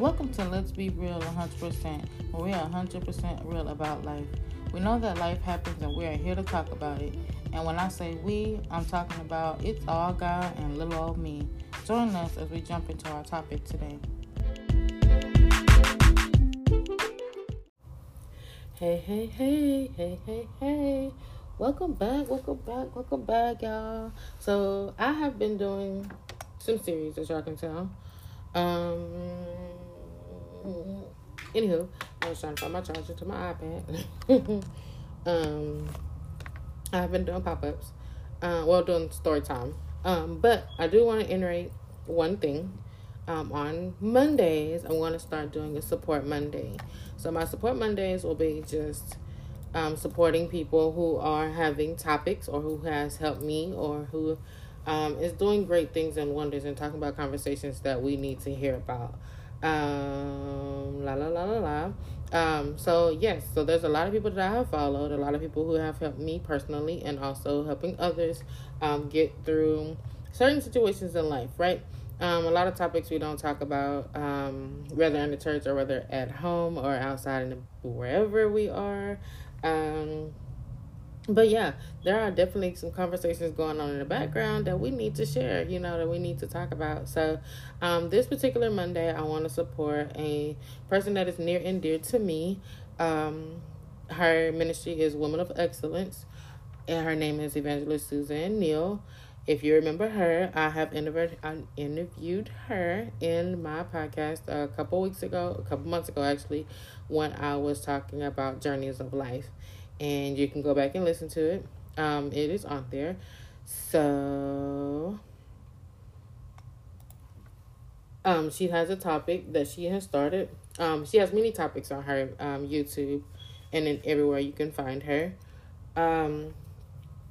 Welcome to Let's Be Real 100%, where we are 100% real about life. We know that life happens and we are here to talk about it. And when I say we, I'm talking about it's all God and little old me. Join us as we jump into our topic today. Hey, hey, hey, hey, hey, hey. Welcome back, welcome back, welcome back, y'all. So, I have been doing some series, as y'all can tell. Um, anywho, I was trying to find my charger to my iPad. um, I've been doing pop ups, uh, well, doing story time. Um, but I do want to iterate one thing. Um, on Mondays, I'm going to start doing a support Monday. So my support Mondays will be just um, supporting people who are having topics or who has helped me or who um, is doing great things and wonders and talking about conversations that we need to hear about. Um, la la la la la. Um, so yes, so there's a lot of people that I have followed, a lot of people who have helped me personally, and also helping others um, get through certain situations in life. Right. Um, a lot of topics we don't talk about, um, whether in the church or whether at home or outside and wherever we are. Um, but yeah, there are definitely some conversations going on in the background that we need to share, you know, that we need to talk about. So, um, this particular Monday, I want to support a person that is near and dear to me. Um, her ministry is Women of Excellence, and her name is Evangelist Suzanne Neal. If you remember her, I have interviewed interviewed her in my podcast a couple weeks ago, a couple months ago actually, when I was talking about journeys of life and you can go back and listen to it. Um, it is on there. So, um, she has a topic that she has started. Um, she has many topics on her um, YouTube and then everywhere you can find her. Um,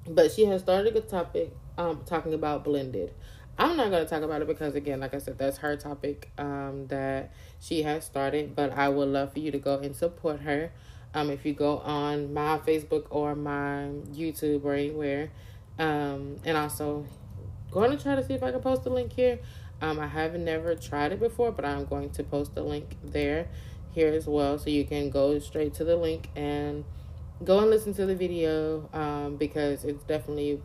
but she has started a topic um, talking about blended. I'm not going to talk about it because, again, like I said, that's her topic um, that she has started. But I would love for you to go and support her. Um, if you go on my Facebook or my YouTube or anywhere, um, and also going to try to see if I can post a link here. Um, I haven't never tried it before, but I'm going to post a link there here as well, so you can go straight to the link and go and listen to the video um, because it's definitely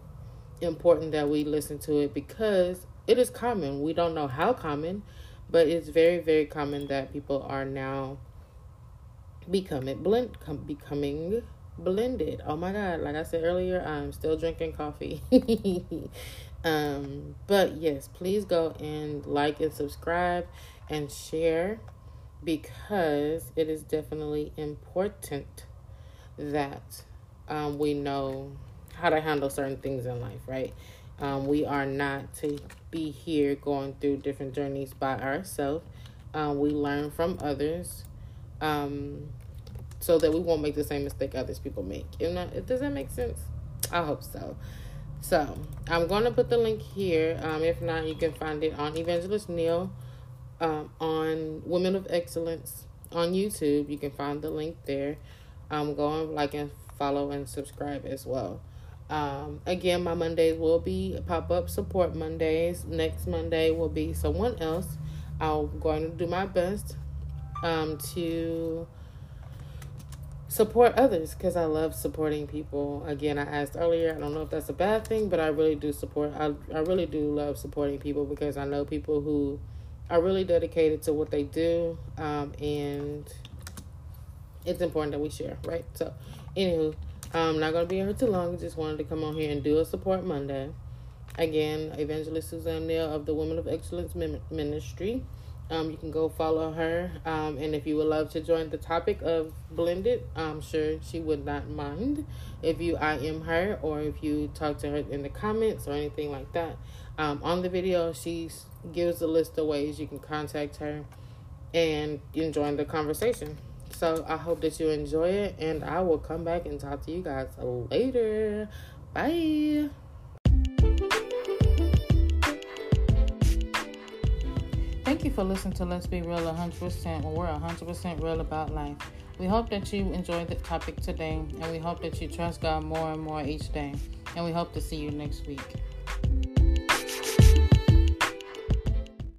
important that we listen to it because it is common. We don't know how common, but it's very very common that people are now becoming blend com- becoming blended. Oh my god, like I said earlier, I'm still drinking coffee. um, but yes, please go and like and subscribe and share because it is definitely important that um, we know how to handle certain things in life, right? Um, we are not to be here going through different journeys by ourselves. Um, we learn from others. Um, so that we won't make the same mistake others people make. You know, does that make sense? I hope so. So I'm gonna put the link here. Um, if not, you can find it on Evangelist Neal um, on Women of Excellence on YouTube. You can find the link there. Um, go and like and follow and subscribe as well. Um, again, my Mondays will be pop up support Mondays. Next Monday will be someone else. I'm going to do my best um, to support others because I love supporting people. Again, I asked earlier, I don't know if that's a bad thing, but I really do support I I really do love supporting people because I know people who are really dedicated to what they do. Um and it's important that we share, right? So anywho, I'm not gonna be here too long, just wanted to come on here and do a support Monday. Again, Evangelist Suzanne Neal of the Women of Excellence Ministry. Um, you can go follow her. Um, and if you would love to join the topic of blended, I'm sure she would not mind if you IM her or if you talk to her in the comments or anything like that. Um, on the video, she gives a list of ways you can contact her and join the conversation. So I hope that you enjoy it, and I will come back and talk to you guys later. Bye. Thank you for listening to Let's Be Real 100% when we're 100% real about life. We hope that you enjoyed the topic today, and we hope that you trust God more and more each day. And we hope to see you next week.